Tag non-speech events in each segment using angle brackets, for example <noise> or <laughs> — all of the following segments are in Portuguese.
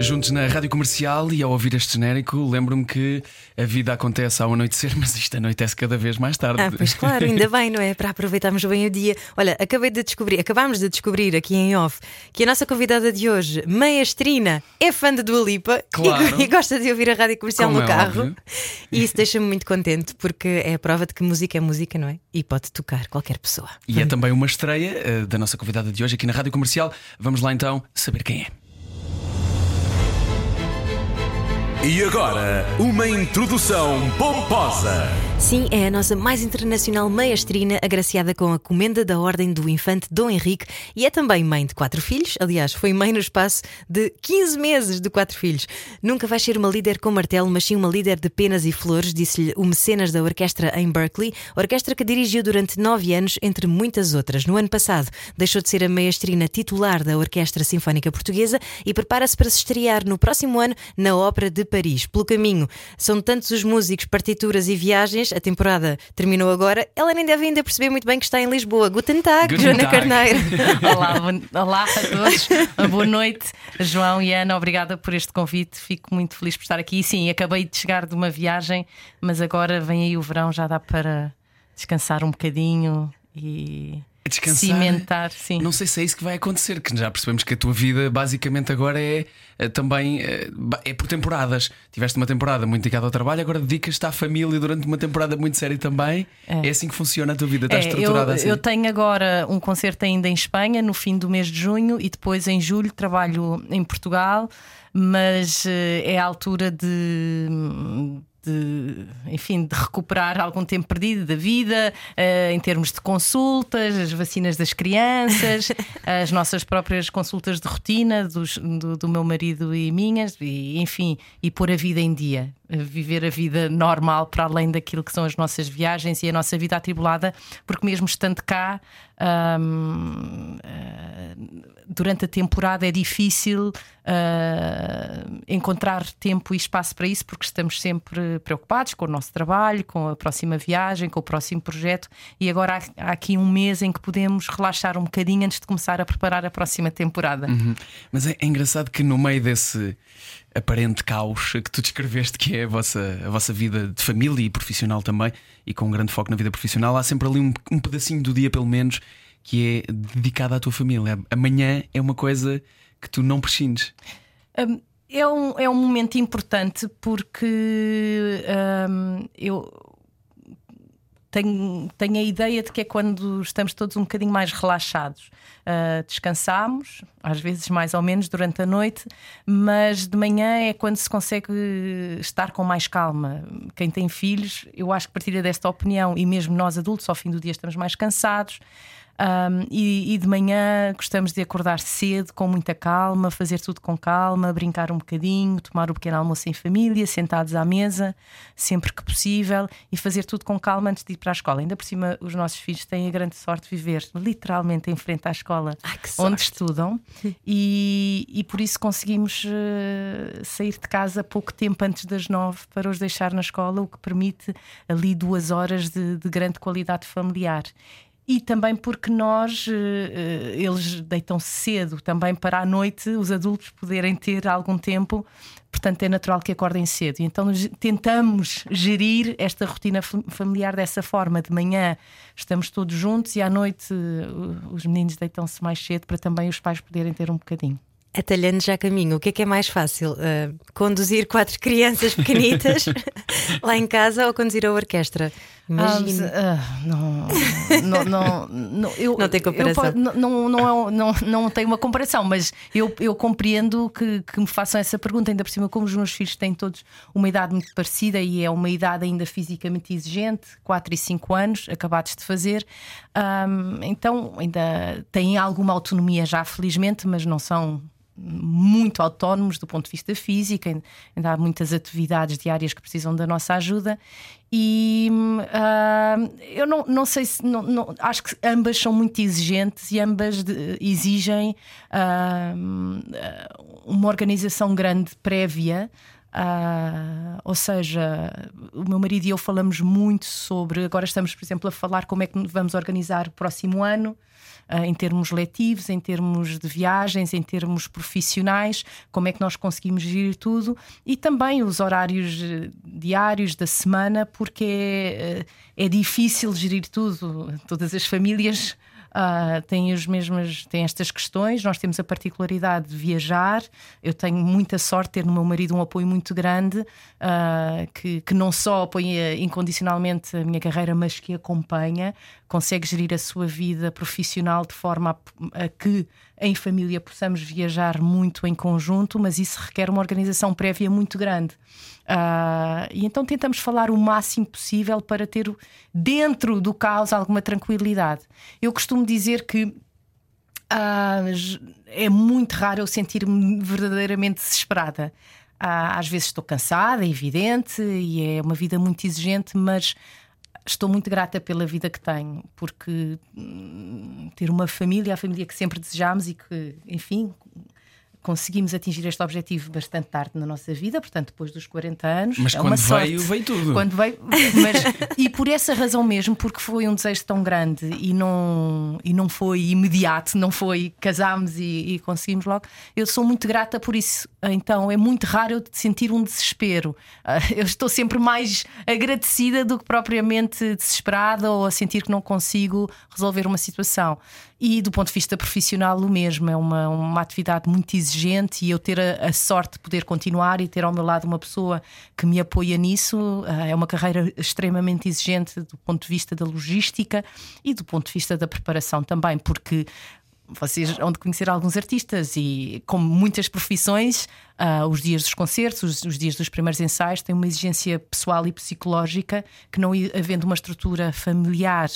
Juntos na rádio comercial e ao ouvir este genérico, lembro-me que a vida acontece ao anoitecer, <laughs> mas isto anoitece cada vez mais tarde. Ah, pois claro, ainda bem, não é? Para aproveitarmos bem o dia. Olha, acabei de descobrir, acabámos de descobrir aqui em off que a nossa convidada de hoje, Maestrina, é fã de Dua Lipa Claro. e, <laughs> e gosta de ouvir a rádio comercial Como no é carro. óbvio. E isso deixa-me muito contente porque é a prova de que música é música, não é? E pode tocar qualquer pessoa. E é também uma estreia eh, da nossa convidada de hoje aqui na rádio comercial. Vamos lá então saber quem é. E agora, uma introdução pomposa. Sim, é a nossa mais internacional maestrina, agraciada com a comenda da Ordem do Infante Dom Henrique e é também mãe de quatro filhos. Aliás, foi mãe no espaço de 15 meses de quatro filhos. Nunca vai ser uma líder com martelo, mas sim uma líder de penas e flores, disse-lhe o mecenas da orquestra em Berkeley, orquestra que dirigiu durante nove anos, entre muitas outras. No ano passado, deixou de ser a maestrina titular da Orquestra Sinfónica Portuguesa e prepara-se para se estrear no próximo ano na Ópera de Paris. Pelo caminho, são tantos os músicos, partituras e viagens. A temporada terminou agora. Ela nem deve ainda perceber muito bem que está em Lisboa. Guten Tag, Guten Joana Tag. Carneiro. <laughs> Olá, bom- olá a todos, Uma boa noite. João e Ana, obrigada por este convite. Fico muito feliz por estar aqui. E sim, acabei de chegar de uma viagem, mas agora vem aí o verão, já dá para descansar um bocadinho e Descansar. cimentar. Sim. Não sei se é isso que vai acontecer, que já percebemos que a tua vida basicamente agora é eh, também eh, é por temporadas. Tiveste uma temporada muito dedicada ao trabalho, agora dedicas-te à família durante uma temporada muito séria também. É, assim que funciona a tua vida, está É, estruturada eu, assim. eu tenho agora um concerto ainda em Espanha no fim do mês de junho e depois em julho trabalho em Portugal, mas eh, é a altura de. De, enfim, de recuperar algum tempo perdido da vida eh, em termos de consultas, as vacinas das crianças, <laughs> as nossas próprias consultas de rotina dos- do, do meu marido e minhas, e, enfim, e pôr a vida em dia, eh, viver a vida normal para além daquilo que são as nossas viagens e a nossa vida atribulada, porque mesmo estando cá. Hum, eh, durante a temporada é difícil eh, encontrar tempo e espaço para isso, porque estamos sempre preocupados com o nosso trabalho, com a próxima viagem, com o próximo projeto. E agora há, há aqui um mês em que podemos relaxar um bocadinho antes de começar a preparar a próxima temporada. Uhum. Mas é, é engraçado que no meio desse aparente caos que tu descreveste, que é a vossa, a vossa vida de família e profissional também, e com um grande foco na vida profissional, há sempre ali um, um pedacinho do dia, pelo menos, que é dedicado à tua família. Amanhã é uma coisa que tu não prescindes. Hum, é, um, é um momento importante porque hum, eu tenho, tenho a ideia de que é quando estamos todos um bocadinho mais relaxados. Uh, descansamos, às vezes mais ou menos durante a noite, mas de manhã é quando se consegue estar com mais calma. Quem tem filhos, eu acho que partilha desta opinião, e mesmo nós adultos, ao fim do dia, estamos mais cansados. Um, e, e de manhã gostamos de acordar cedo, com muita calma, fazer tudo com calma, brincar um bocadinho, tomar o pequeno almoço em família, sentados à mesa, sempre que possível, e fazer tudo com calma antes de ir para a escola. Ainda por cima, os nossos filhos têm a grande sorte de viver literalmente em frente à escola Ai, onde estudam, e, e por isso conseguimos eh, sair de casa pouco tempo antes das nove para os deixar na escola, o que permite ali duas horas de, de grande qualidade familiar. E também porque nós, eh, eh, eles deitam cedo também para à noite os adultos poderem ter algum tempo, portanto é natural que acordem cedo. E então tentamos gerir esta rotina fam- familiar dessa forma. De manhã estamos todos juntos e à noite eh, os meninos deitam-se mais cedo para também os pais poderem ter um bocadinho. Atalhando já caminho, o que é que é mais fácil? Uh, conduzir quatro <laughs> crianças pequenitas <laughs> lá em casa ou conduzir a orquestra? Imagino. Ah, ah, não, <laughs> não, não, não, eu, Não tem comparação. não, não, não, é não, não tem uma comparação, mas eu, eu compreendo que, que me façam essa pergunta, ainda por cima, como os meus filhos têm todos uma idade muito parecida e é uma idade ainda fisicamente exigente 4 e 5 anos, acabados de fazer, Ahm, então ainda têm alguma autonomia já, felizmente, mas não são muito autónomos do ponto de vista físico, ainda há muitas atividades diárias que precisam da nossa ajuda. E uh, eu não, não sei se. Não, não, acho que ambas são muito exigentes e ambas de, exigem uh, uma organização grande prévia. Uh, ou seja, o meu marido e eu falamos muito sobre. Agora estamos, por exemplo, a falar como é que vamos organizar o próximo ano. Uh, em termos letivos, em termos de viagens, em termos profissionais, como é que nós conseguimos gerir tudo e também os horários eh, diários da semana, porque é, é difícil gerir tudo. Todas as famílias uh, têm, os mesmas, têm estas questões. Nós temos a particularidade de viajar. Eu tenho muita sorte de ter no meu marido um apoio muito grande, uh, que, que não só apoia incondicionalmente a minha carreira, mas que acompanha, consegue gerir a sua vida profissional de forma a, a que em família possamos viajar muito em conjunto, mas isso requer uma organização prévia muito grande. Uh, e então tentamos falar o máximo possível para ter dentro do caos alguma tranquilidade. Eu costumo dizer que uh, é muito raro eu sentir-me verdadeiramente desesperada. Uh, às vezes estou cansada, é evidente, e é uma vida muito exigente, mas estou muito grata pela vida que tenho, porque hum, ter uma família, a família que sempre desejamos e que, enfim, conseguimos atingir este objetivo bastante tarde na nossa vida, portanto, depois dos 40 anos. Mas é quando uma veio, veio tudo. Quando veio, mas, e por essa razão mesmo, porque foi um desejo tão grande e não, e não foi imediato, não foi casámos e, e conseguimos logo, eu sou muito grata por isso. Então é muito raro eu sentir um desespero. Ah, eu estou sempre mais agradecida do que propriamente desesperada ou a sentir que não consigo resolver uma situação. E do ponto de vista profissional, o mesmo. É uma, uma atividade muito exigente e eu ter a, a sorte de poder continuar e ter ao meu lado uma pessoa que me apoia nisso. Uh, é uma carreira extremamente exigente do ponto de vista da logística e do ponto de vista da preparação também, porque vocês vão de conhecer alguns artistas e, como muitas profissões, uh, os dias dos concertos, os, os, dias dos primeiros ensaios têm uma exigência pessoal e psicológica que, não havendo uma estrutura familiar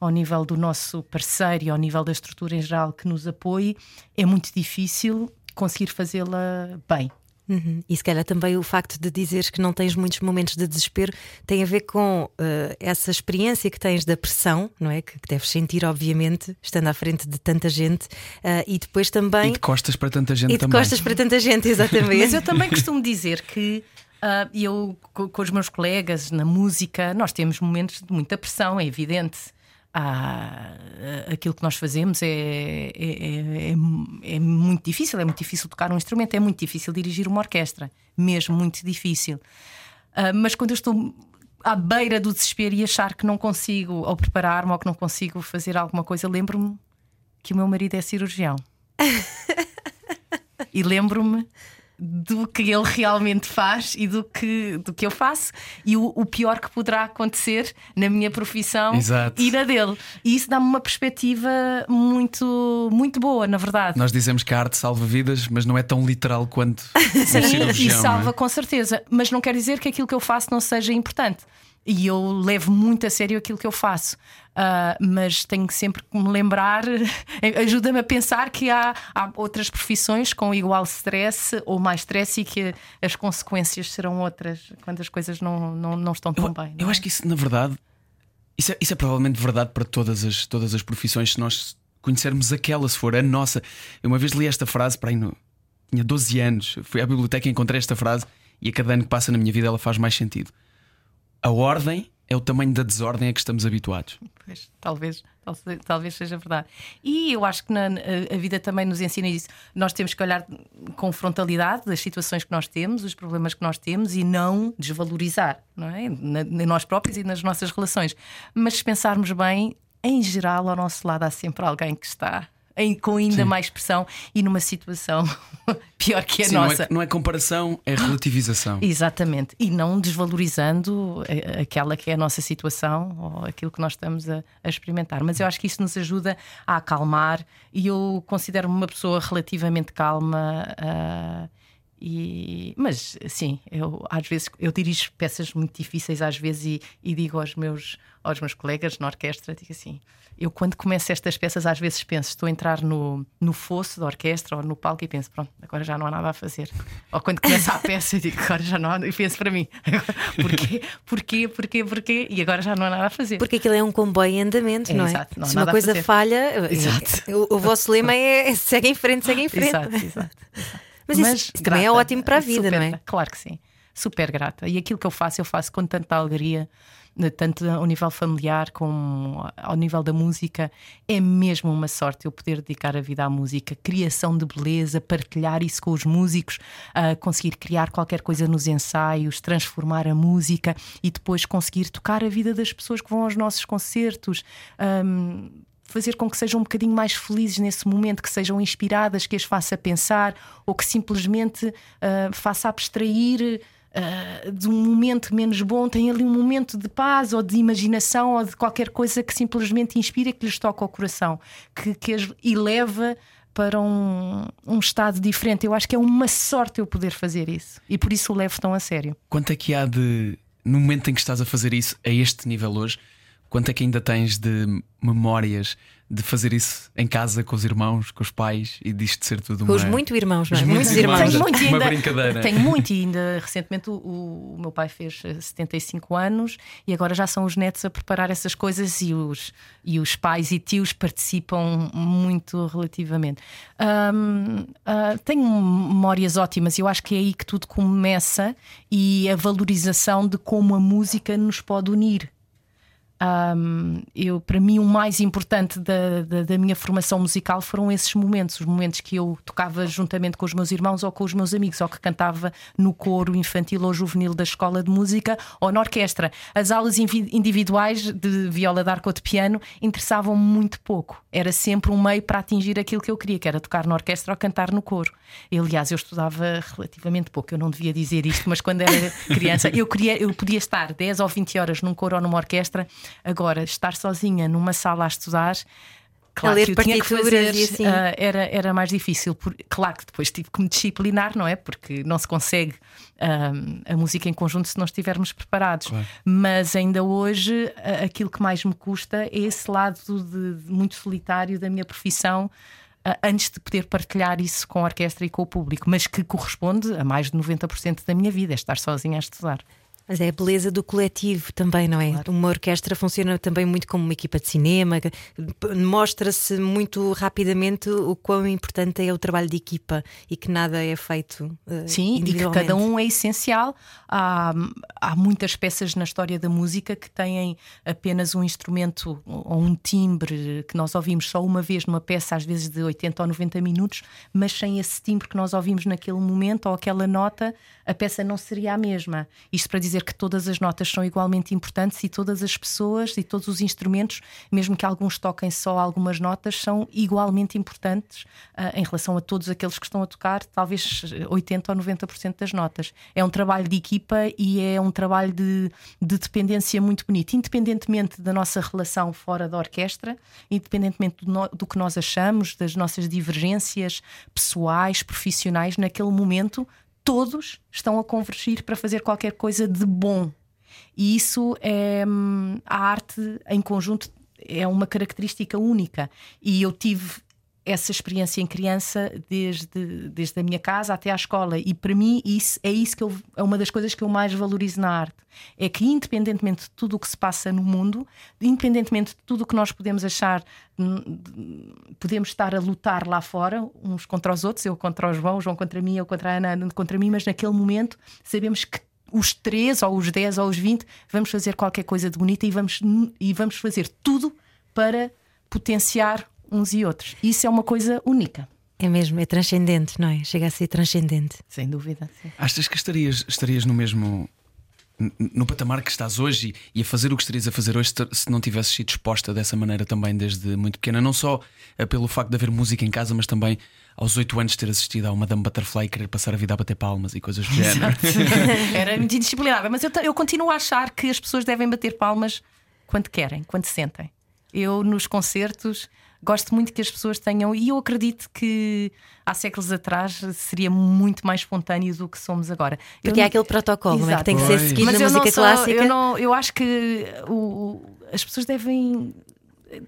ao nível do nosso parceiro e ao nível da estrutura em geral que nos apoie, é muito difícil conseguir fazê-la bem. Uhum. E se calhar também o facto de dizeres que não tens muitos momentos de desespero tem a ver com uh, essa experiência que tens da pressão, não é? Que, que deves sentir, obviamente, estando à frente de tanta gente uh, e depois também. E de costas para tanta gente e de também. costas para tanta gente, <laughs> exatamente. Mas eu também costumo dizer que. Uh, eu, com, com os meus colegas na música, nós temos momentos de muita pressão, é evidente ah, aquilo que nós fazemos é, é, é, é, muito difícil. É muito difícil tocar um instrumento, é muito difícil dirigir uma orquestra, mesmo muito difícil. Ah, mas quando eu estou à beira do desespero e achar que não consigo, ou preparar-me, ou que não consigo fazer alguma coisa, lembro-me que o meu marido é cirurgião. <laughs> e lembro-me do que ele realmente faz e do que, do que eu faço e o, o pior que poderá acontecer na minha profissão Exato. e na dele. E isso dá-me uma perspectiva muito, muito boa, na verdade. Nós dizemos que a arte salva vidas, mas não é tão literal quanto <laughs> Sim, um cirurgião. e salva é? com certeza, mas não quer dizer que aquilo que eu faço não seja importante. E eu levo muito a sério aquilo que eu faço. Uh, mas tenho sempre que me lembrar, <laughs> ajuda-me a pensar que há, há, outras profissões com igual stress ou mais stress e que as consequências serão outras quando as coisas não, não, não estão tão eu, bem. Eu é? acho que isso, na verdade, isso é, isso é provavelmente verdade para todas as, todas as profissões, se nós conhecermos aquela, se for a nossa. Eu uma vez li esta frase para aí no. Tinha 12 anos, fui à biblioteca e encontrei esta frase, e a cada ano que passa na minha vida ela faz mais sentido a ordem é o tamanho da desordem a que estamos habituados. Pois, talvez, talvez seja verdade. E eu acho que na, a vida também nos ensina isso. Nós temos que olhar com frontalidade das situações que nós temos, os problemas que nós temos e não desvalorizar, não é? Na, nós próprios e nas nossas relações. Mas se pensarmos bem, em geral, ao nosso lado há sempre alguém que está em, com ainda Sim. mais pressão e numa situação <laughs> pior que a Sim, nossa. Não é, não é, comparação, é relativização. Exatamente. E não desvalorizando aquela que é a nossa situação ou aquilo que nós estamos a, a experimentar. Mas eu acho que isso nos ajuda a acalmar e eu considero-me uma pessoa relativamente calma. Uh, E, mas sim, eu às vezes eu dirijo peças muito difíceis às vezes e, e digo aos meus aos meus colegas na orquestra, digo assim, eu quando começo estas peças às vezes penso, estou a entrar no, no fosso da orquestra ou no palco e penso, pronto, agora já não há nada a fazer. Ou quando começa a <laughs> peça eu digo, agora já não há, e penso para mim, porquê, porquê, porquê, porquê, e agora já não há nada a fazer. Porque aquilo é um comboio em andamento, É, não é? exato, não Se uma coisa falha, Exato. o, o vosso lema é, é segue em frente, segue em frente. Exato, exato. Mas, isso também é grata, ótimo para a vida, super não é? Claro que sim. Super grata. E aquilo que eu faço, eu faço com tanta alegria, né, tanto ao nível familiar como ao nível da música. É mesmo uma sorte eu poder dedicar a vida à música, criação de beleza, partilhar isso com os músicos, ah, conseguir criar qualquer coisa nos ensaios, transformar a música e depois conseguir tocar a vida das pessoas que vão aos nossos concertos. Ahm, fazer com que sejam um bocadinho mais felizes nesse momento, que sejam inspiradas, que as faça pensar ou que simplesmente ah, faça abstrair ah, de um momento menos bom, tem ali um momento de paz ou de imaginação ou de qualquer coisa que simplesmente inspira, que lhes toca ao coração, que, que as eleva para um, um estado diferente. Eu acho que é uma sorte eu poder fazer isso e por isso o levo tão a sério. Quanto é que há de, no momento em que estás a fazer isso, a este nível hoje, quanto é que ainda tens de memórias de fazer isso em casa com os irmãos, com os pais e disto ser tudo Com uma... os muito irmãos, não é? Os Muitos muitos irmãos. irmãos. Tenho muito e Uma ainda, brincadeira. Tenho muito e <laughs> ainda recentemente o, o meu pai fez eh, 75 anos e agora já são os netos a preparar essas coisas e os, e os pais e tios participam muito relativamente. Ah, tenho memórias ótimas e eu acho que é aí que tudo começa e a valorização de como a música nos pode unir. Um, eu, para mim, o mais importante da, da, da minha formação musical foram esses momentos, os momentos que eu tocava juntamente com os meus irmãos ou com os meus amigos, ou que cantava no coro infantil ou juvenil da escola de música ou na orquestra. As aulas individuais de viola de arco ou de piano interessavam muito pouco. Era sempre um meio para atingir aquilo que eu queria, que era tocar na orquestra ou cantar no coro. E, aliás, eu estudava relativamente pouco, eu não devia dizer isto, mas quando era <laughs> criança, eu, queria, eu podia estar 10 ou 20 horas num coro ou numa orquestra. Agora, estar sozinha numa sala a estudar. Claro ler que eu tinha que fazer, e assim. ah, era, era mais difícil. Por- claro que depois tive que me disciplinar, não é? Porque não se consegue ah, a música em conjunto se não estivermos preparados. Mas ainda hoje, ah, aquilo que mais me custa é esse lado de- de muito solitário da minha profissão. ah, Antes de poder partilhar isso com a orquestra e com o público, mas que corresponde a mais de 90% da minha vida, é estar sozinha a estudar. Mas é a beleza do coletivo também, não é? Uma orquestra funciona também muito como uma equipa de cinema, mostra-se muito rapidamente o quão importante é o trabalho de equipa e que nada é feito eh, Sim, e que cada um é essencial. Há, há muitas peças na história da música que têm apenas um instrumento ou um timbre que nós ouvimos só uma vez numa peça, às vezes de 80 ou 90 minutos, mas sem esse timbre que nós ouvimos naquele momento ou aquela nota, a peça não seria a mesma. Isto para dizer que todas as notas são igualmente importantes e todas as pessoas e todos os instrumentos, mesmo que alguns toquem só algumas notas, são igualmente importantes ah, em relação a todos aqueles que estão a tocar, talvez 80 ou 90% das notas. É um trabalho de equipa e é um trabalho de, de dependência muito bonito, independentemente da nossa relação fora da orquestra, independentemente do, no- do que nós achamos, das nossas divergências pessoais, profissionais, naquele momento, todos estão a convergir para fazer qualquer coisa de bom. E isso é hum, a arte em conjunto é uma característica única. E eu tive essa experiência em criança desde, desde a minha casa até à escola. E para mim, isso, é isso que eu, é uma das coisas que eu mais valorizo na arte. É que, independentemente de tudo o que se passa no mundo, independentemente de tudo o que nós podemos achar, hum, podemos estar a lutar lá fora, uns contra os outros, eu contra o João, o João contra mim, eu contra a Ana, Ana contra mim, mas naquele momento sabemos que os 3 ou os 10 ou os 20 vamos fazer qualquer coisa de bonita e vamos, e vamos fazer tudo para potenciar uns e outros. Isso é uma coisa única. É mesmo, é transcendente, não é? Chega a ser transcendente. Sem dúvida. sim. Achas que estarias, estarias no mesmo. no patamar que estás hoje e, e a fazer o que estarias a fazer hoje se- não tivesses sido exposta dessa maneira também desde muito pequena? Não só eh, pelo facto de haver música em casa, mas também aos 8 anos ter assistido a uma Madame Butterfly e querer passar a vida a bater palmas e coisas do género. <laughs> Era muito indisciplinada, mas eu, eu continuo a achar que as pessoas devem bater palmas quando querem, quando sentem. Eu, nos concertos, gosto muito que as pessoas tenham, e eu acredito que há séculos atrás seria muito mais espontâneo do que somos agora. Porque eu, há aquele protocolo é? que tem que ser seguido mas na eu música sou- clássica. Eu, não, eu acho que o- as pessoas devem.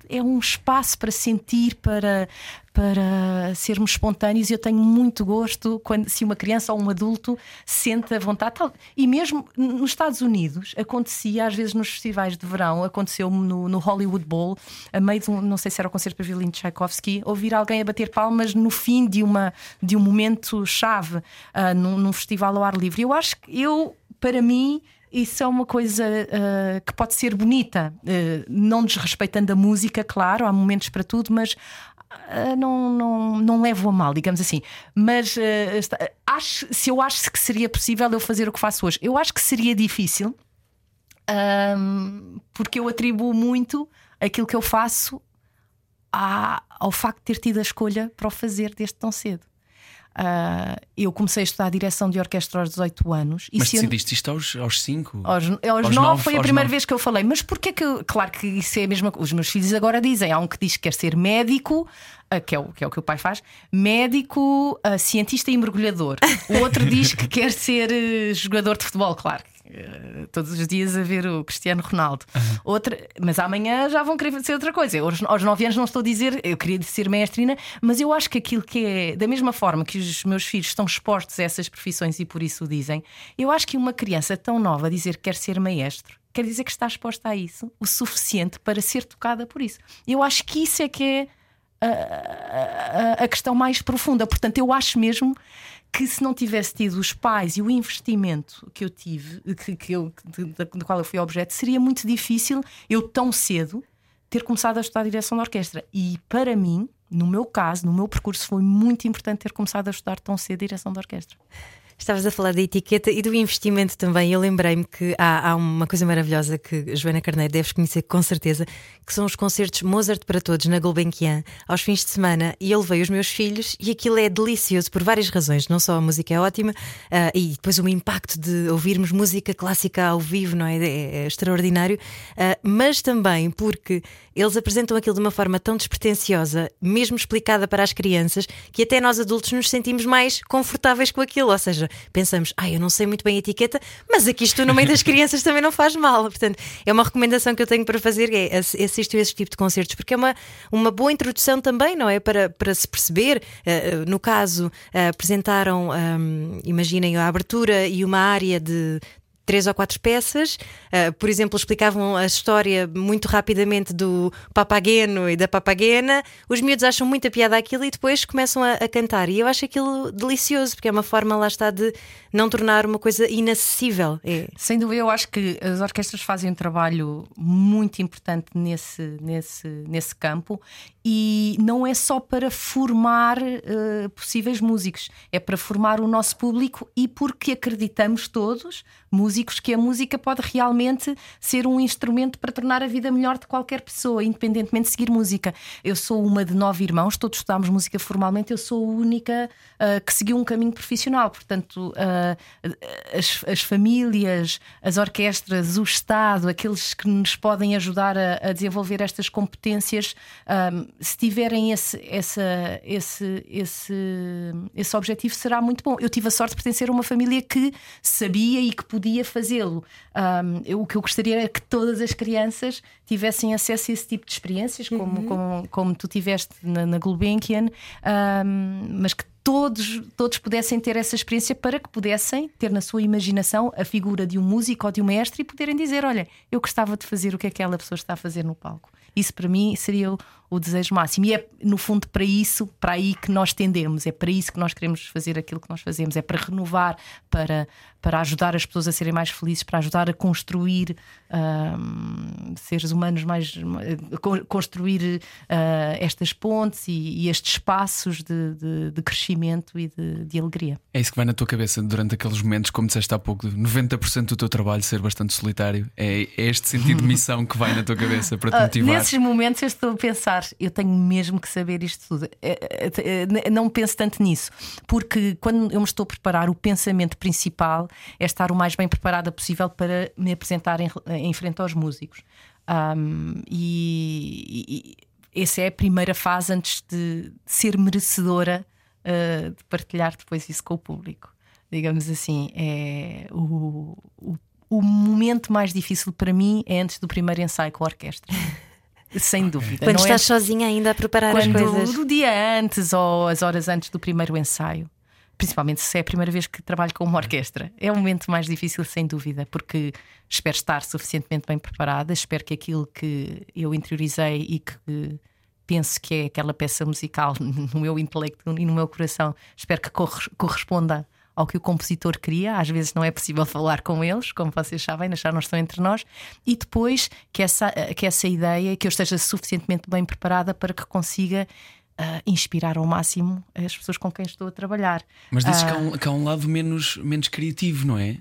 É um espaço para sentir, para, para sermos espontâneos. E eu tenho muito gosto quando se uma criança ou um adulto sente a vontade. Tal- E mesmo nos Estados Unidos acontecia, às vezes nos festivais de verão, aconteceu-me no, no Hollywood Bowl, a meio de um, não sei se era o concerto para violino de Tchaikovsky, ouvir alguém a bater palmas no fim de, uma, de um momento chave ah, num, num festival ao ar livre. Eu acho que eu, para mim, isso é uma coisa ah, que pode ser bonita, ah, não desrespeitando a música, claro, há momentos para tudo, mas ah, não, não, não levo a mal, digamos assim. Mas acho, se eu acho que seria possível eu fazer o que faço hoje, eu acho que seria difícil, porque eu atribuo muito aquilo que eu faço à- ao facto de ter tido a escolha para o fazer desde tão cedo. Ah, eu comecei a estudar direção de orquestra aos 18 anos e Mas se eu- decidiste isto aos, aos 5? aos, aos, Aos nove nove, foi a primeira vez que eu falei, mas porquê que eu. Claro que isso é a mesma coisa. Os meus filhos agora dizem: há um que diz que quer ser médico, ah, que é o que, é o, que o pai faz, médico, ah, cientista e mergulhador. O outro diz que quer ser eh, jogador de futebol, claro. Eh, Todos os dias a ver o Cristiano Ronaldo. Outra, mas amanhã já vão querer ser outra coisa. Eu, aos, aos 9 anos não estou a dizer, eu queria ser maestrina, mas eu acho que aquilo que é, da mesma forma que os meus filhos estão expostos a essas profissões e por isso o dizem, eu acho que uma criança tão nova dizer que quer ser maestro quer dizer que está exposta a isso o suficiente para ser tocada por isso. Eu acho que isso é que é a, a- a questão mais profunda. Portanto, eu acho mesmo que se não tivesse tido os pais e o investimento que eu tive, que, que eu, da- do qual eu fui objeto, seria muito difícil eu tão cedo ter começado a estudar direção de orquestra. E para mim, no meu caso, no meu percurso, foi muito importante ter começado a estudar tão cedo direção de orquestra. Estavas a falar da etiqueta e do investimento também. Eu lembrei-me que há, há uma coisa maravilhosa que Joana Carneiro deves conhecer com certeza, que são os concertos Mozart para Todos na Gulbenkian, aos fins de semana. E eu levei os meus filhos e aquilo é delicioso por várias razões. Não só a música é ótima, ah, e depois o impacto de ouvirmos música clássica ao vivo, não é? É, é extraordinário. Ah, mas também porque eles apresentam aquilo de uma forma tão despretensiosa, mesmo explicada para as crianças, que até nós adultos nos sentimos mais confortáveis com aquilo. Ou seja, pensamos, ah, eu não sei muito bem a etiqueta, mas aqui estou no meio das crianças também não faz mal. Portanto, é uma recomendação que eu tenho para fazer, é a esse tipo de concertos, porque é uma, uma boa introdução também, não é? Para, para se perceber. Eh, no caso, eh, apresentaram, ahm, imaginem, a abertura e uma área de três ou quatro peças. Uh, por exemplo, explicavam a história muito rapidamente do papageno e da papagena. Os miúdos acham muita piada aquilo e depois começam a, a cantar. E eu acho aquilo delicioso, porque é uma forma, lá está, de não tornar uma coisa inacessível. É. Sem dúvida, eu acho que as orquestras fazem um trabalho muito importante nesse, nesse, nesse campo e não é só para formar eh, possíveis músicos, é para formar o nosso público e porque acreditamos todos, músicos, que a música pode realmente ser um instrumento para tornar a vida melhor de qualquer pessoa, independentemente de seguir música. Eu sou uma de nove irmãos, todos estudámos música formalmente, eu sou a única ah, que seguiu um caminho profissional, portanto, ah, as, as famílias, as orquestras, o Estado, aqueles que nos podem ajudar a, a desenvolver estas competências, ah, se tiverem esse, essa, esse, esse, esse objetivo, será muito bom. Eu tive a sorte de pertencer a uma família que sabia e que podia fazê-lo. Ah, eu- o que eu gostaria era que todas as crianças tivessem acesso a esse tipo de experiências, como, como, como tu tiveste na, na Gulbenkian, ah, mas que todos, todos pudessem ter essa experiência para que pudessem ter na sua imaginação a figura de um músico ou de um mestre e poderem dizer: Olha, eu gostava de fazer o que aquela pessoa está a fazer no palco. Isso para mim seria o, desejo máximo. E é, no fundo, para isso, para aí que nós tendemos, é para isso que nós queremos fazer aquilo que nós fazemos, é para renovar, para, para ajudar as pessoas a serem mais felizes, para ajudar a construir ahm, seres humanos mais. con- construir ah, estas pontes e, e estes espaços de, de- de crescimento e de, de alegria. É isso que vai na tua cabeça durante aqueles momentos, como disseste há pouco, de 90% do teu trabalho ser bastante solitário. É, é este sentido de missão que vai na tua cabeça para te Ah, motivar. nesses momentos eu estou a pensar, eu tenho mesmo que saber isto tudo. Eh, eh, eh, Não penso tanto nisso, porque quando eu me estou a preparar, o pensamento principal é estar o mais bem preparada possível para me apresentar em, em frente aos músicos. Um, e, e, essa é a primeira fase antes de ser merecedora uh, de partilhar depois isso com o público. Digamos assim, é o, o, o momento mais difícil para mim é antes do primeiro ensaio com a orquestra. <laughs> Sem dúvida. Quando não estás é... sozinha ainda a preparar Quando, as coisas? Do dia antes ou as horas antes do primeiro ensaio. Principalmente se é a primeira vez que trabalho com uma orquestra. É o momento mais difícil, sem dúvida, porque espero estar suficientemente bem preparada, espero que aquilo que eu interiorizei e que penso que é aquela peça musical <laughs> no meu intelecto e no meu coração, espero que corresponda ao que o compositor queria. Às vezes não é possível <laughs> falar com eles, como vocês sabem, já não estão entre nós. E depois que essa, que essa ideia, que eu esteja suficientemente bem preparada para que consiga. Uh, inspirar ao máximo as pessoas com quem estou a trabalhar. Mas dizes uh, que, há um, que há um lado menos, menos criativo, não é?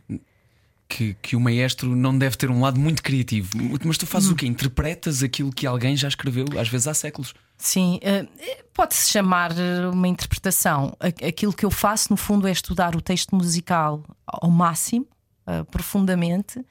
Que, que o maestro não deve ter um lado muito criativo. Mas tu fazes hum. o quê? Interpretas aquilo que alguém já escreveu, às vezes há séculos. Sim, eh, pode-se chamar uma interpretação. Aquilo que eu faço, no fundo, é estudar o texto musical ao máximo uh, profundamente uh,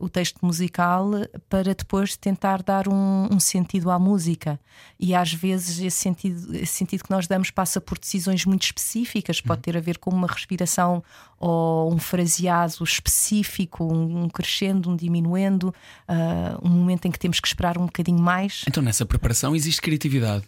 o texto musical para depois tentar dar um, um, sentido à música. E às vezes esse sentido, esse sentido que nós damos passa por decisões muito específicas, pode uhum. ter a ver com uma respiração ou um fraseado específico, um, crescendo, um diminuendo, uh, um momento em que temos que esperar um bocadinho mais. Então nessa preparação existe criatividade.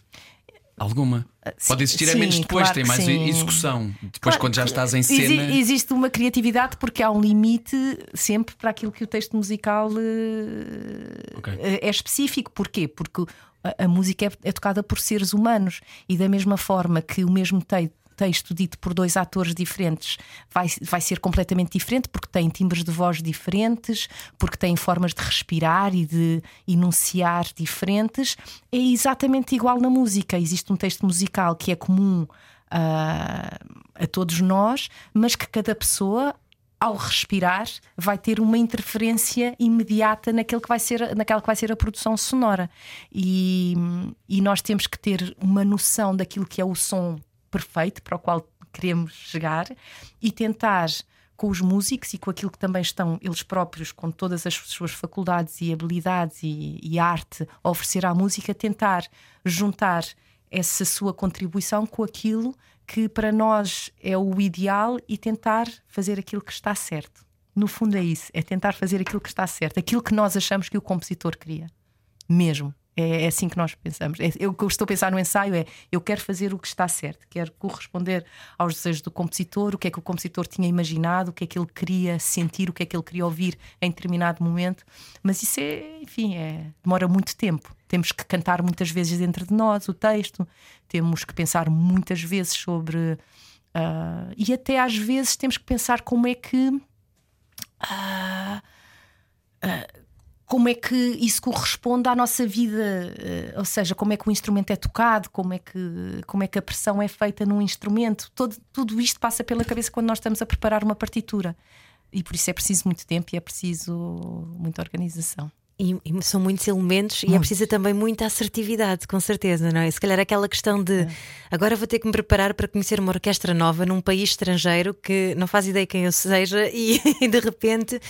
Alguma? Ah, Pode existir sim, a menos depois, claro tem mais sim. execução. Depois, claro, quando já estás em cena. Existe uma criatividade porque há um limite sempre para aquilo que o texto musical uh, okay. é específico. Porquê? Porque a, a música é, é, tocada por seres humanos e da mesma forma que o mesmo texto texto dito por dois atores diferentes vai, vai ser completamente diferente, porque tem timbres de voz diferentes, porque tem formas de respirar e de enunciar diferentes. É exatamente igual na música. Existe um texto musical que é comum a, a todos nós, mas que cada pessoa ao respirar, vai ter uma interferência imediata naquele que vai ser, naquela que vai ser a produção sonora. E, e nós temos que ter uma noção daquilo que é o som perfeito para o qual queremos chegar e tentar com os músicos e com aquilo que também estão eles próprios, com todas as suas faculdades e habilidades e, e arte a oferecer à música, tentar juntar essa sua contribuição com aquilo que para nós é o ideal e tentar fazer aquilo que está certo. No fundo é isso, é tentar fazer aquilo que está certo, aquilo que nós achamos que o compositor queria. Mesmo. É, é assim que nós pensamos. É, eu, o que eu estou a pensar no ensaio é eu quero fazer o que está certo, quero corresponder aos desejos do compositor, o que é que o compositor tinha imaginado, o que é que ele queria sentir, o que é que ele queria ouvir em determinado momento. Mas isso é, enfim, é, demora muito tempo. Temos que cantar muitas vezes dentro de nós o texto, temos que pensar muitas vezes sobre. Uh, e até às vezes temos que pensar como é que. Uh, uh, como é que isso corresponde à nossa vida, uh, ou seja, como é que o instrumento é tocado, como é que, como é que a pressão é feita num instrumento. Todo, tudo isto passa pela cabeça quando nós estamos a preparar uma partitura. E por isso é preciso muito tempo e é preciso muita organização. E, e, são muitos elementos Muito. e é preciso também muita assertividade, com certeza, não é? Se calhar aquela questão de é. agora vou ter que me preparar para conhecer uma orquestra nova num país estrangeiro que não faz ideia quem eu seja e, <laughs> e de repente,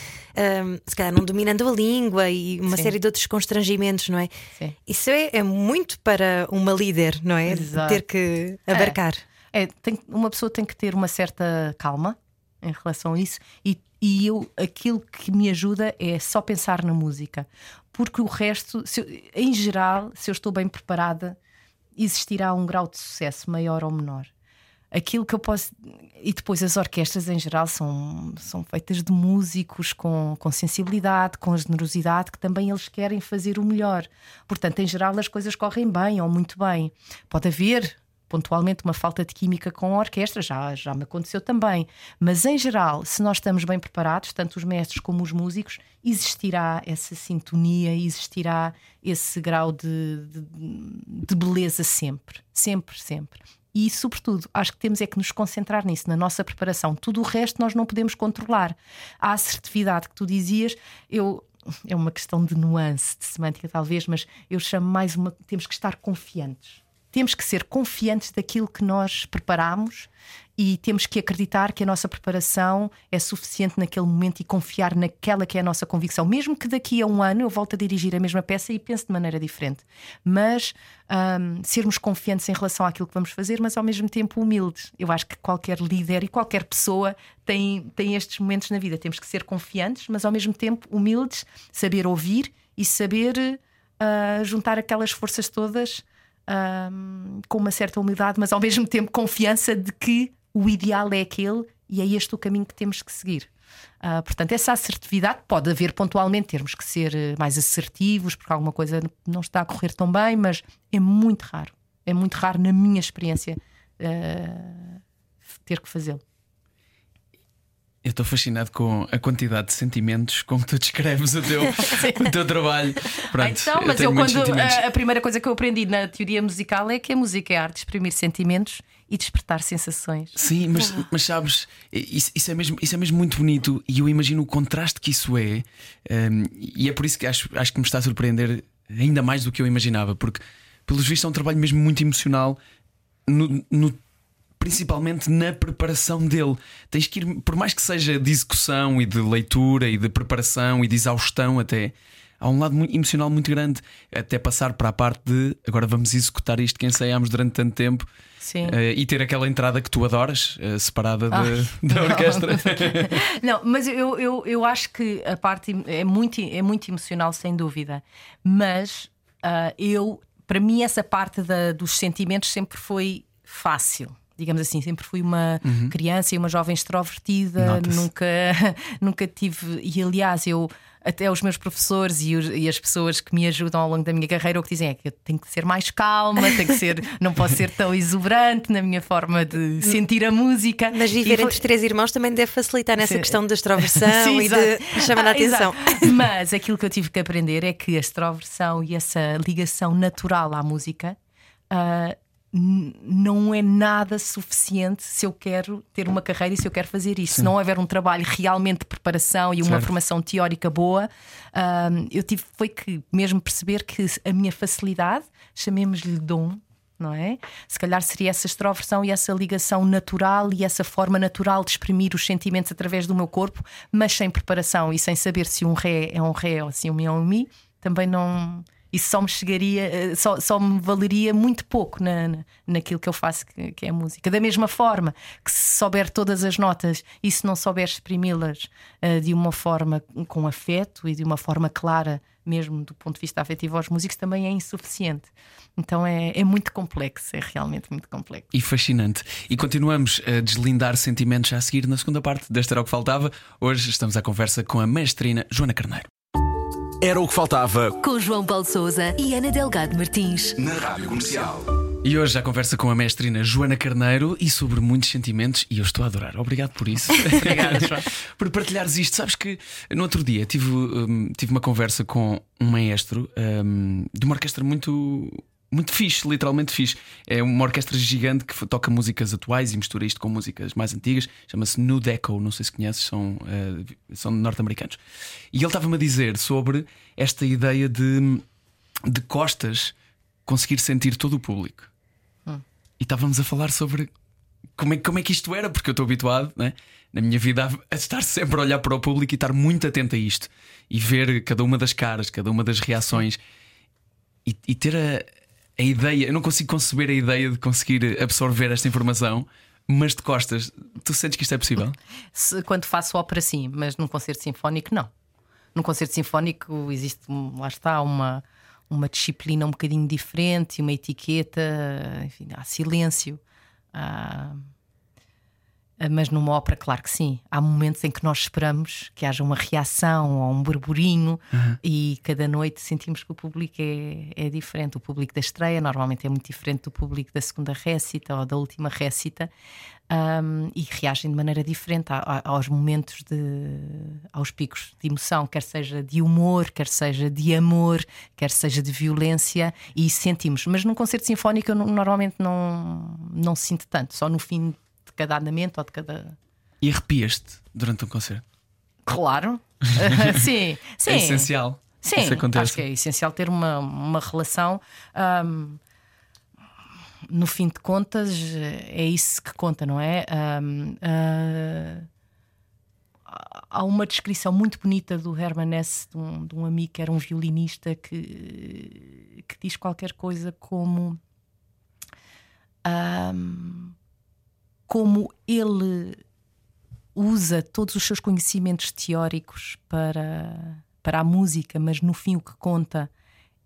um, se calhar não dominando a língua e uma Sim. série de outros constrangimentos, não é? Sim. Isso é, é, muito para uma líder, não é? Exato. Ter que abarcar. É, é tem, uma pessoa tem que ter uma certa calma em relação a isso e e eu aquilo que me ajuda é só pensar na música, porque o resto, eu, em geral, se eu estou bem preparada, existirá um grau de sucesso maior ou menor. Aquilo que eu posso. E depois as orquestras em geral são, são feitas de músicos com, com sensibilidade, com generosidade, que também eles querem fazer o melhor. Portanto, em geral, as coisas correm bem ou muito bem. Pode haver pontualmente uma falta de química com a orquestra, já, já me aconteceu também. Mas em geral, se nós estamos bem preparados, tanto os mestres como os músicos, existirá essa sintonia, existirá esse grau de, de, de beleza sempre. Sempre, sempre. E, sobretudo, acho que temos é que nos concentrar nisso, na nossa preparação. Tudo o resto nós não podemos controlar. A assertividade que tu dizias, eu é uma questão de nuance, de semântica talvez, mas eu chamo mais uma. Temos que estar confiantes temos que ser confiantes daquilo que nós preparamos e temos que acreditar que a nossa preparação é suficiente naquele momento e confiar naquela que é a nossa convicção. Mesmo que daqui a um ano eu volte a dirigir a mesma peça e pense de maneira diferente. Mas um, sermos confiantes em relação àquilo que vamos fazer, mas ao mesmo tempo humildes. Eu acho que qualquer líder e qualquer pessoa tem, tem estes momentos na vida. Temos que ser confiantes, mas ao mesmo tempo humildes, saber ouvir e saber uh, juntar aquelas forças todas. Um, com uma certa humildade, mas ao mesmo tempo confiança de que o ideal é aquele e é este o caminho que temos que seguir. Uh, portanto, essa assertividade pode haver pontualmente, termos que ser eh, mais assertivos porque alguma coisa não está a correr tão bem, mas é muito raro. É muito raro, na minha experiência, uh, ter que fazê-lo. Eu estou fascinado com a quantidade de sentimentos com que tu descreves o teu, <laughs> o teu trabalho. Pronto, então, mas eu, eu quando a, a, primeira coisa que eu aprendi na teoria musical é que a música é a arte de exprimir sentimentos e despertar sensações. Sim, mas, mas sabes, isso, isso, é mesmo, isso é mesmo muito bonito e eu imagino o contraste que isso é, um, e é por isso que acho, acho que me está a surpreender ainda mais do que eu imaginava, porque pelos vistos é um trabalho mesmo muito emocional no, no principalmente na preparação dele. Tens que ir, por mais que seja de execução e de leitura e de preparação e de exaustão até. Há um lado emocional muito grande, até passar para a parte de agora vamos executar isto que ensaiámos durante tanto tempo uh, e ter aquela entrada que tu adoras, uh, separada de, <laughs> da orquestra. <laughs> não, mas eu, eu, eu acho que a parte é muito, é muito emocional, sem dúvida. Mas uh, eu, para mim, essa parte da, dos sentimentos sempre foi fácil digamos assim, sempre fui uma uhum. criança e uma jovem extrovertida, nunca, <laughs> nunca tive. E aliás, eu até os meus professores e, os, e, as pessoas que me ajudam ao longo da minha carreira o que dizem é que eu tenho que ser mais calma, tenho que ser, não posso ser tão exuberante na minha forma de sentir a música. Mas viver foi... entre três irmãos também deve facilitar nessa Sim. questão da extroversão <laughs> Sim, e de chamar a atenção. <laughs> Mas aquilo que eu tive que aprender é que a extroversão e essa ligação natural à música. Uh, não é nada suficiente se eu quero ter uma carreira e se eu quero fazer isso. Sim. Se não houver um trabalho realmente de preparação e uma certo. formação teórica boa, um, eu tive foi que mesmo perceber que a minha facilidade, chamemos-lhe dom, não é? Se calhar seria essa extroversão e essa ligação natural e essa forma natural de exprimir os sentimentos através do meu corpo, mas sem preparação e sem saber se um ré é um ré ou se um mi é um mi, também não isso só me chegaria, eh, só, só me valeria muito pouco na, na, naquilo que eu faço, que, que, é a música. Da mesma forma que se souber todas as notas e se não souber exprimi-las uh, de uma forma com afeto e de uma forma clara, mesmo do ponto de vista afetivo aos músicos, também é insuficiente. Então é, é muito complexo, é realmente muito complexo. E fascinante. E continuamos a deslindar sentimentos a seguir na segunda parte deste Era o que Faltava. Hoje estamos à conversa com a mestrina Joana Carneiro. Era o que faltava. Com João Paulo Souza e Ana Delgado Martins. Na Rádio Comercial. E hoje já conversa com a mestrina Joana Carneiro e sobre muitos sentimentos, e eu estou a adorar. Obrigado por isso. <laughs> Obrigado, João. <laughs> por partilhares isto. Sabes que no outro dia tive, um, tive uma conversa com um maestro um, de uma orquestra muito muito fixe, literalmente fixe. É uma orquestra gigante que toca músicas atuais e mistura isto com músicas mais antigas. Chama-se New Deco, não sei se conheces, são, uh, são norte-americanos. E ele estava-me a dizer sobre esta ideia de, de costas conseguir sentir todo o público. Hum. E estávamos a falar sobre como é, como é que isto era, porque eu estou habituado né, na minha vida a, estar sempre a olhar para o público e estar muito atento a isto e ver cada uma das caras, cada uma das reações. E, e ter a, a ideia, eu não consigo conceber a ideia de conseguir absorver esta informação. Mas de costas, tu sentes que isto é possível? <laughs> Se, quando faço ópera, sim, mas num concerto sinfónico, não. Num concerto sinfónico existe, lá está, uma, uma disciplina um bocadinho diferente, uma etiqueta, enfim, há silêncio. Há mas numa ópera, claro que sim. Há momentos em que nós esperamos que haja uma reação ou um burburinho uhum. e cada noite sentimos que o público é, é diferente. O público da estreia normalmente é muito diferente do público da segunda récita ou da última récita um, e reagem de maneira diferente aos momentos de. aos picos de emoção, quer seja de humor, quer seja de amor, quer seja de violência e sentimos. Mas num concerto sinfónico eu normalmente não, não sinto tanto, só no fim cada andamento ou de cada. E arrepias-te durante um concerto? Claro, sim, <laughs> <laughs> sim. É essencial. Sim, acho que é essencial ter uma, uma relação. Um, no fim de contas, é isso que conta, não é? Um, uh, há uma descrição muito bonita do Herman Hesse, de um, de um amigo que era um violinista, que, que diz qualquer coisa como. Um, como ele usa todos os seus conhecimentos teóricos para, para a música, mas no fim o que conta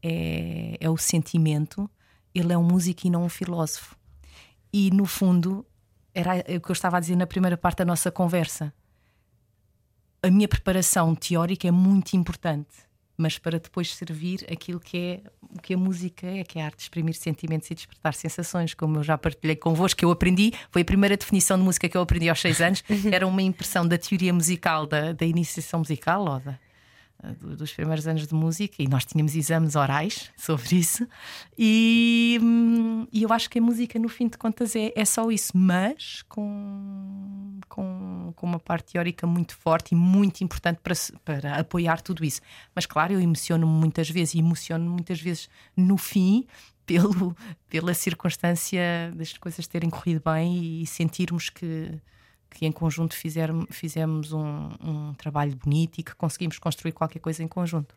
é, é o sentimento. Ele é um músico e não um filósofo. E no fundo, era o que eu estava a dizer na primeira parte da nossa conversa. A minha preparação teórica é muito importante, mas para depois servir aquilo que é o que a música é, que é a arte de exprimir sentimentos e despertar sensações, como eu já partilhei convosco, que eu aprendi, foi a primeira definição de música que eu aprendi aos seis anos, <laughs> era uma impressão da teoria musical, da, da iniciação musical, ou da, dos primeiros anos de música e nós tínhamos exames orais sobre isso e, hum, e, eu acho que a música no fim de contas é, é só isso, mas com, com, com, uma parte teórica muito forte e muito importante para, para apoiar tudo isso. Mas claro, eu emociono-me muitas vezes e emociono-me muitas vezes no fim pelo, pela circunstância das coisas terem corrido bem e sentirmos que que em conjunto fizer, fizemos um, um, trabalho bonito e que conseguimos construir qualquer coisa em conjunto.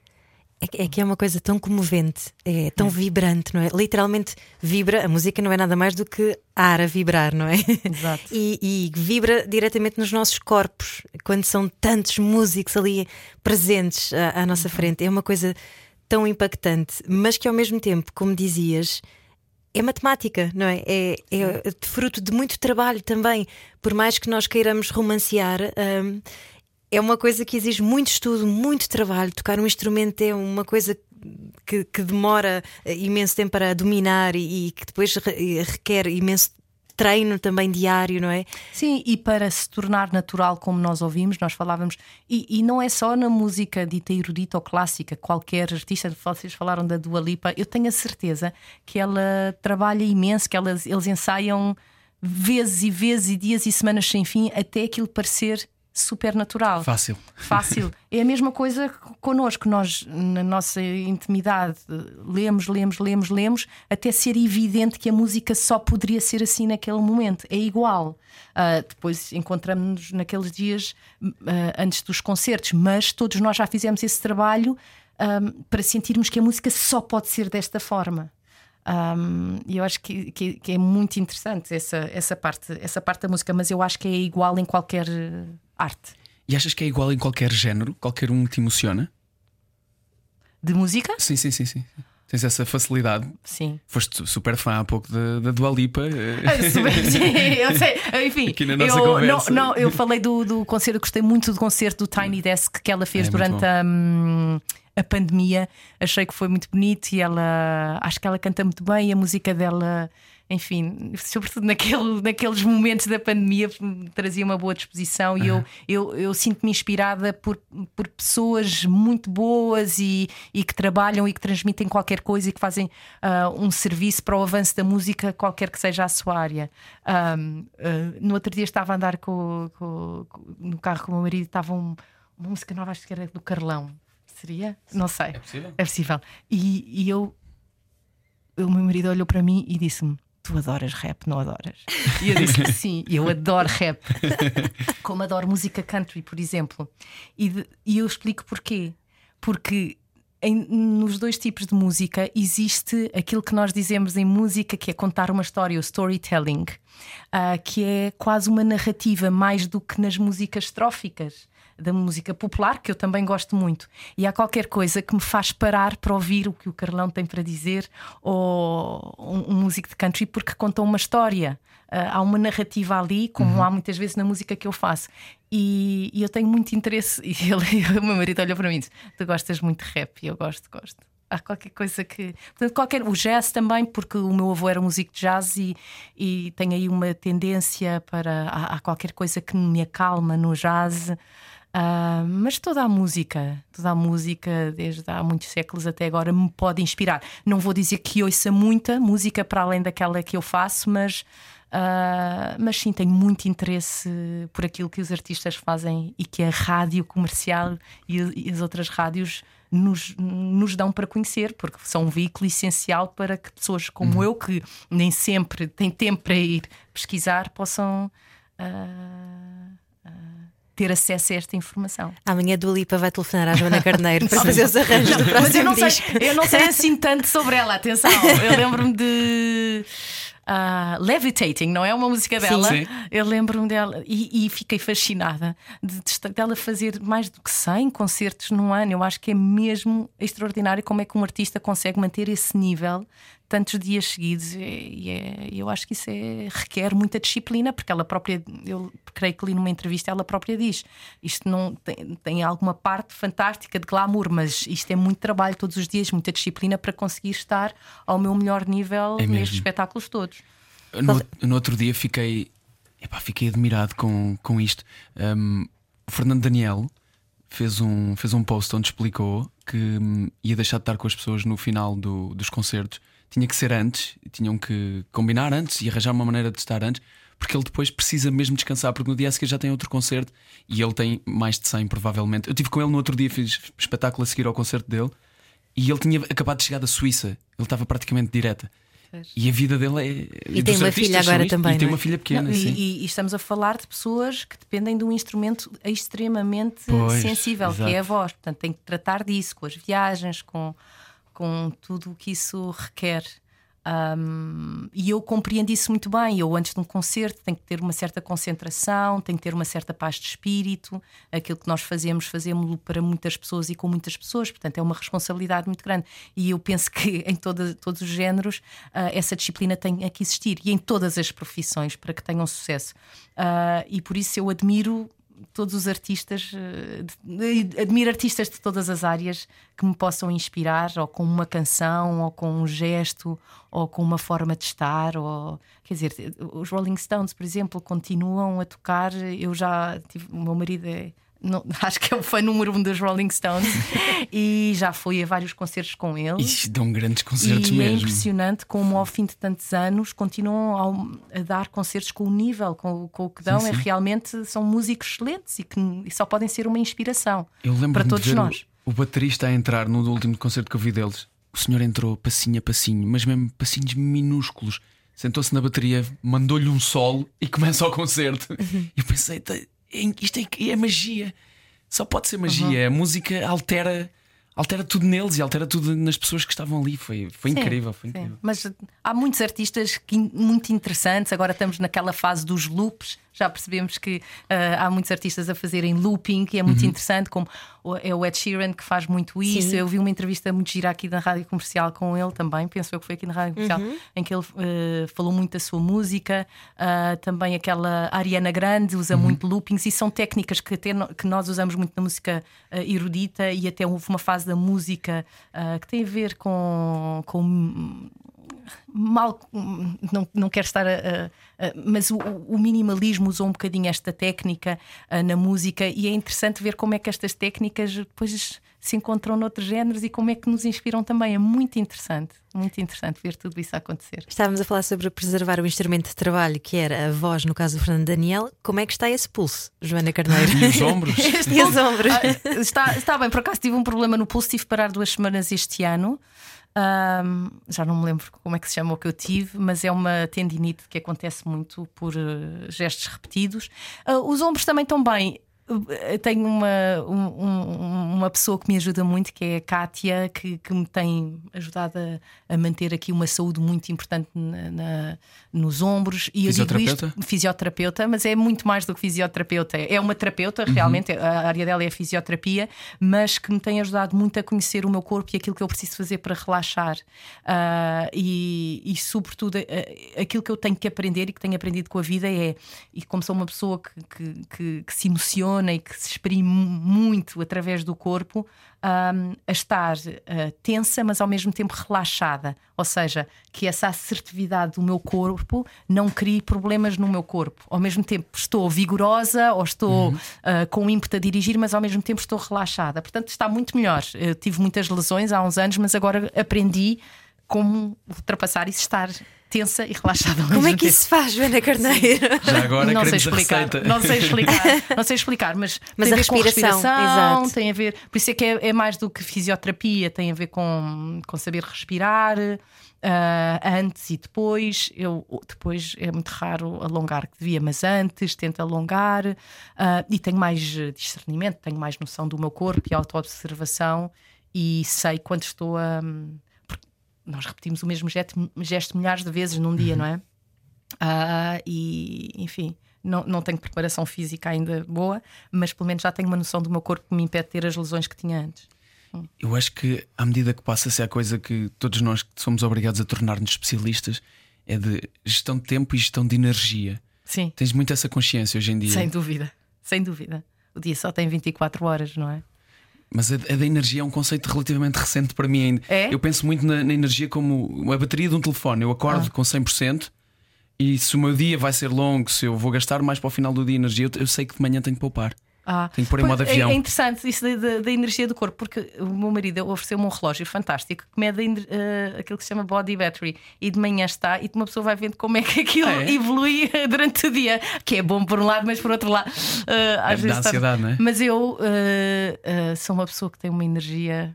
É, é que é uma coisa tão comovente, é tão é. vibrante, não é? Literalmente vibra, a música não é nada mais do que ar a vibrar, não é? Exato. <laughs> E, e vibra diretamente nos nossos corpos, quando são tantos músicos ali presentes à, à nossa uhum. frente. É uma coisa tão impactante, mas que ao mesmo tempo, como dizias, é matemática, não é? É, é fruto de muito trabalho também. Por mais que nós queiramos romancear, um, é uma coisa que exige muito estudo, muito trabalho. Tocar um instrumento é uma coisa que, que demora imenso tempo para dominar e, e que depois requer imenso treino também diário, não é? Sim, e para se tornar natural como nós ouvimos, nós falávamos, e, e não é só na música dita erudita ou clássica, qualquer artista, vocês falaram da Dua Lipa, eu tenho a certeza que ela trabalha imenso, que elas, eles ensaiam vezes e vezes e dias e semanas sem fim até aquilo parecer super natural. Fácil. Fácil. <laughs> É a mesma coisa connosco. Nós, na nossa intimidade, lemos, lemos, lemos, lemos, até ser evidente que a música só poderia ser assim naquele momento. É igual. Uh, depois encontramos-nos naqueles dias uh, antes dos concertos, mas todos nós já fizemos esse trabalho um, para sentirmos que a música só pode ser desta forma. Um, e eu acho que, que, que, é muito interessante essa, essa, parte, essa parte da música, mas eu acho que é igual em qualquer arte. E achas que é igual em qualquer género? Qualquer um te emociona? De música? Sim, sim, sim, sim. Tens essa facilidade. Sim. Foste super fã há pouco da, da Dua Lipa. Ah, sim, eu sei. Enfim, Aqui na nossa eu, conversa. Não, não, eu falei do, do concerto, gostei muito do concerto do Tiny Desk que ela fez é, durante a, hum, a pandemia. Achei que foi muito bonito e ela acho que ela canta muito bem e a música dela enfim, sobretudo naquele, naqueles momentos da pandemia, trazia uma boa disposição e eu, eu, eu sinto-me inspirada por, por pessoas muito boas e, e que trabalham e que transmitem qualquer coisa e que fazem uh, um serviço para o avanço da música, qualquer que seja a sua área. Um, uh, ah, no outro dia estava a andar com, com, com, no carro com o meu marido e estava um, uma música nova, acho que era do Carlão. Seria? Não sei. É possível. É possível. E, e eu, o meu marido olhou para mim e disse-me: tu adoras rap, não adoras? E eu disse <laughs> sim, eu adoro rap. <laughs> Como adoro música country, por exemplo. E, de, e eu explico porquê. Porque em, nos dois tipos de música existe aquilo que nós dizemos em música que é contar uma história, o storytelling, uh, que é quase uma narrativa mais do que nas músicas estróficas da música popular, que eu também gosto muito. E há qualquer coisa que me faz parar para ouvir o que o Carlão tem para dizer, ou um, um músico de country, porque conta uma história. Uh, há uma narrativa ali, como uhum. há muitas vezes na música que eu faço. E, e eu tenho muito interesse. <laughs> E ele, <laughs> o meu marido olha para mim e diz: Tu gostas muito de rap? E eu gosto, gosto há qualquer coisa que. Portanto, qualquer, o jazz também, porque o meu avô era músico de jazz e, e tem aí uma tendência para. Há, há qualquer coisa que me acalma no jazz. Uh, mas toda a música, toda a música, desde há muitos séculos até agora, me pode inspirar. Não vou dizer que ouça muita música para além daquela que eu faço, mas, uh, mas sim, tenho muito interesse por aquilo que os artistas fazem e que a rádio comercial e, e as outras rádios nos, nos dão para conhecer, porque são um veículo essencial para que pessoas como Uhum. eu, que nem sempre têm tempo para ir pesquisar, possam. ah, ter acesso a esta informação. Amanhã a Dua Lipa vai telefonar à Joana Carneiro para fazer os arranjos do próximo Mas eu não, sei, disco. eu não sei assim tanto sobre ela, atenção. Eu lembro-me de. ah, Levitating, não é uma música dela? Sim. Eu lembro-me dela e, e fiquei fascinada de, de- dela fazer mais do que 100 concertos num ano. Eu acho que é mesmo extraordinário como é que um artista consegue manter esse nível tantos dias seguidos. E é- eu acho que isso é- requer muita disciplina, porque ela própria, eu creio que li numa entrevista, ela própria diz: isto não tem, tem alguma parte fantástica de glamour, mas isto é muito trabalho todos os dias, muita disciplina para conseguir estar ao meu melhor nível É nestes espetáculos todos. No, no outro dia fiquei, epá, fiquei admirado com, com isto. Um, o Fernando Daniel fez um, fez um post onde explicou que hum, ia deixar de estar com as pessoas no final do- dos concertos. Tinha que ser antes, tinham que combinar antes e arranjar uma maneira de estar antes, porque ele depois precisa mesmo descansar, porque no dia a seguir já tem outro concerto e ele tem mais de 100, provavelmente. Eu estive com ele no outro dia, fiz espetáculo a seguir ao concerto dele e ele tinha acabado de chegar da Suíça, ele estava praticamente direta. E a vida dele é. E tem uma filha agora isto, também, E tem é? uma filha pequena, Não, e, sim. e- e estamos a falar de pessoas que dependem de um instrumento extremamente Pois, sensível, que é a exato. voz. Portanto, tem que tratar disso, com as viagens, com, com tudo o que isso requer. Um, e eu compreendo isso muito bem. Eu, antes de um concerto, tenho que ter uma certa concentração, tenho que ter uma certa paz de espírito. Aquilo que nós fazemos, fazemos-lo para muitas pessoas e com muitas pessoas, portanto, é uma responsabilidade muito grande. E eu penso que <laughs> em todos os géneros ah, essa disciplina tem que existir e em todas as profissões para que tenham sucesso. Ah, e por isso eu admiro todos os artistas, eh, admiro artistas de todas as áreas que me possam inspirar, ou com uma canção, ou com um gesto, ou com uma forma de estar. Ou, quer dizer, os Rolling Stones, por exemplo, continuam a tocar. Eu já tive, o meu marido é. Não- <laughs> acho que é o fã número um dos Rolling Stones <laughs> e já fui a vários concertos com eles. E dão grandes concertos E é mesmo. impressionante como ao fim de tantos anos continuam ao- a dar concertos com o nível, com, com o que dão. É, realmente são músicos excelentes e que e só podem ser uma inspiração para de todos ver o- nós. O, baterista a entrar no último concerto que eu vi deles. O senhor entrou passinho a passinho, mas mesmo passinhos minúsculos. Sentou-se na bateria, mandou-lhe um solo e começa o concerto. Uhum. E eu pensei, "Tá, é- isto é, é magia. Só pode ser magia. Uhum. A música altera, altera tudo neles e altera tudo nas pessoas que estavam ali. Foi, foi Sim, incrível. Foi incrível. Mas há muitos artistas que, muito interessantes. Agora estamos naquela fase dos loops. Já percebemos que ah, há muitos artistas a fazerem looping, que é Uhum. muito interessante, como é o Ed Sheeran que faz muito isso. Sim. Eu vi uma entrevista muito gira aqui na rádio comercial com ele também, penso eu que foi aqui na rádio comercial, em que ele ah, falou muito da sua música. Ah, também aquela Ariana Grande usa muito loopings e são técnicas que, até no- que nós usamos muito na música ah, erudita e até houve uma fase da música ah, que tem a ver com, com mal não, não quero estar a, a- a- mas o, o minimalismo usou um bocadinho esta técnica ah, na música e é interessante ver como é que estas técnicas depois se encontram noutros géneros e como é que nos inspiram também. É muito interessante, muito interessante ver tudo isso acontecer. Estávamos a falar sobre preservar o instrumento de trabalho, que era a voz, no caso do Fernando Daniel. Como é que está esse pulso, Joana Carneiro? E os ombros? <laughs> e os ombros? Ah, está, está bem, por acaso tive um problema no pulso, tive que parar duas semanas este ano. Ahm, já não me lembro como é que se chama o que eu tive, mas é uma tendinite que acontece muito por eh, gestos repetidos. Ah, os ombros também estão bem. Eu tenho uma, um- um- uma pessoa que me ajuda muito, que é a Kátia, que, que me tem ajudado a, a manter aqui uma saúde muito importante na- na- nos ombros. E eu digo isto, Fisioterapeuta? mas é muito mais do que fisioterapeuta. É uma terapeuta, Uhum. realmente, a área dela é a fisioterapia, mas que me tem ajudado muito a conhecer o meu corpo e aquilo que eu preciso fazer para relaxar. Ah, e, e, sobretudo, ah, aquilo que eu tenho que aprender e que tenho aprendido com a vida é, e como sou uma pessoa que, que, que- que se emociona e que se exprime muito através do corpo, ah, a estar ah, tensa, mas ao mesmo tempo relaxada. Ou seja, que essa assertividade do meu corpo não crie problemas no meu corpo. Ao mesmo tempo estou vigorosa ou estou ah, com ímpeto a dirigir, mas ao mesmo tempo estou relaxada. Portanto, está muito melhor. Eu tive muitas lesões há uns anos, mas agora aprendi como ultrapassar isso, estar tensa e relaxada. ao Como é que isso se faz, Joana Carneiro? Já agora não sei explicar, não sei explicar, <laughs> não sei explicar, mas, Mas tem a a ver com respiração, respiração, exato. tem a ver, por isso é que é, é mais do que fisioterapia, tem a ver com, com saber respirar ah, antes e depois. Eu depois é muito raro alongar que devia, mas antes tento alongar ah, e tenho mais discernimento, tenho mais noção do meu corpo e autoobservação e sei quando estou a porque nós repetimos o mesmo gesto, gesto milhares de vezes num dia, não é? Ah, e enfim, não, não tenho preparação física ainda boa, mas pelo menos já tenho uma noção do meu corpo que me impede de ter as lesões que tinha antes. Eu acho que à medida que passa a ser a coisa que todos nós somos obrigados a tornar-nos especialistas é de gestão de tempo e gestão de energia. Sim, Tens muito essa consciência hoje em dia. sem dúvida, sem dúvida. O dia só tem 24 horas, não é? Mas a, a da energia é um conceito relativamente recente para mim ainda. É? Eu penso muito na, na energia como a bateria de um telefone. Eu acordo Ah. com 100% e se o meu dia vai ser longo, se eu vou gastar mais para o final do dia energia, eu, eu sei que de manhã tenho que poupar. Ah, Tenho que pôr em modo é- avião. É, interessante isso da, da- da energia do corpo, porque o meu marido ofereceu-me um relógio fantástico que mede eh, aquilo que se chama body battery e de manhã está, e uma pessoa vai vendo como é que aquilo Ah, é? evolui eh, durante o dia, que é bom por um lado, mas por outro lado, eh, às É, vezes ansiedade, não é? Mas eu eh, sou uma pessoa que tem uma energia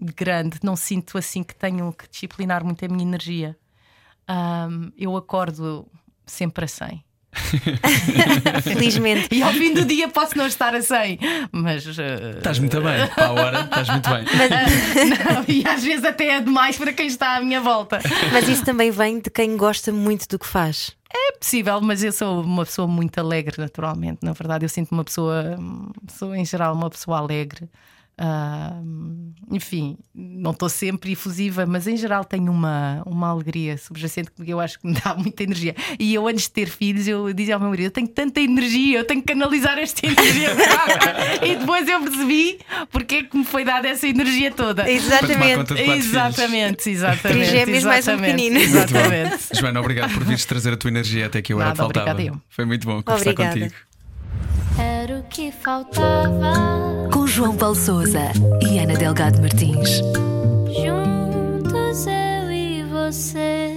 grande, não sinto assim que tenho que disciplinar muito a minha energia. Ahm, eu acordo sempre a 100. <laughs> Felizmente. E ao fim do dia posso não estar a 100, mas. eh, Estás muito bem, para a hora, estás muito bem. <laughs> não, e às vezes até é demais para quem está à minha volta. Mas isso também vem de quem gosta muito do que faz. É possível, mas eu sou uma pessoa muito alegre, naturalmente. Na verdade, eu sinto uma pessoa, sou em geral uma pessoa alegre. Ah, enfim, não estou sempre efusiva, mas em geral tenho uma, uma alegria subjacente que eu acho que me dá <laughs> muita energia. E eu, antes de ter filhos, eu dizia ao meu marido: eu tenho tanta energia, eu tenho que canalizar esta <laughs> energia. e depois eu percebi porque é que me foi dada essa energia toda. Exatamente. Exatamente, exatamente. Trigémeos mais um exatamente, pequenino. Exatamente. Joana, obrigado por vires trazer a tua energia até que eu era Nada, faltava. Foi muito bom conversar Obrigada. contigo. Era o que faltava. Com João Paulo Souza e Ana Delgado Martins. Juntos eu e você.